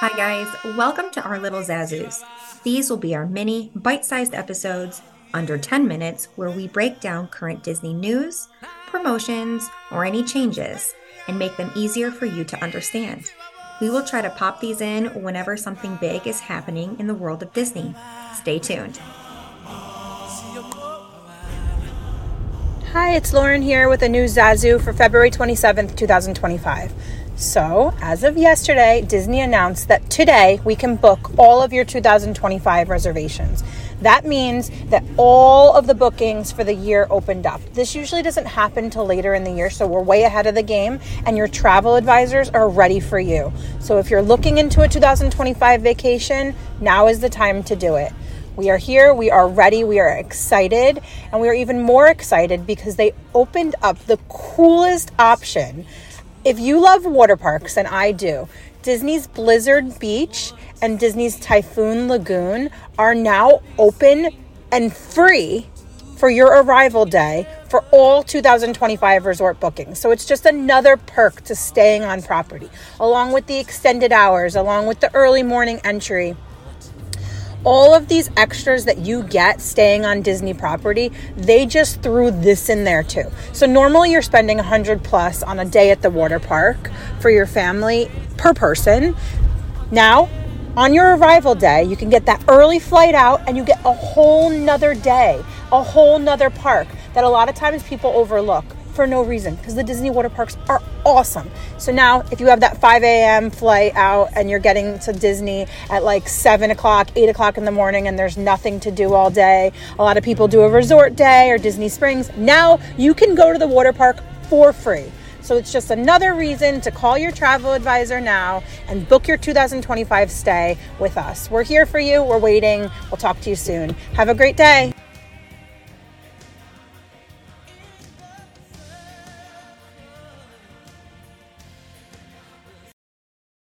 Hi, guys. Welcome to our little Zazus. These will be our mini, bite sized episodes under 10 minutes where we break down current Disney news, promotions, or any changes and make them easier for you to understand. We will try to pop these in whenever something big is happening in the world of Disney. Stay tuned. Hi, it's Lauren here with a new Zazu for February 27th, 2025. So, as of yesterday, Disney announced that today we can book all of your 2025 reservations. That means that all of the bookings for the year opened up. This usually doesn't happen till later in the year, so we're way ahead of the game, and your travel advisors are ready for you. So, if you're looking into a 2025 vacation, now is the time to do it. We are here, we are ready, we are excited, and we are even more excited because they opened up the coolest option if you love water parks, and I do, Disney's Blizzard Beach and Disney's Typhoon Lagoon are now open and free for your arrival day for all 2025 resort bookings. So it's just another perk to staying on property, along with the extended hours, along with the early morning entry all of these extras that you get staying on Disney property, they just threw this in there too. So normally you're spending 100 plus on a day at the water park for your family per person. Now, on your arrival day, you can get that early flight out and you get a whole nother day, a whole nother park that a lot of times people overlook for no reason because the Disney water parks are awesome. So now, if you have that 5 a.m. flight out and you're getting to Disney at like 7 o'clock, 8 o'clock in the morning, and there's nothing to do all day, a lot of people do a resort day or Disney Springs. Now you can go to the water park for free. So it's just another reason to call your travel advisor now and book your 2025 stay with us. We're here for you. We're waiting. We'll talk to you soon. Have a great day.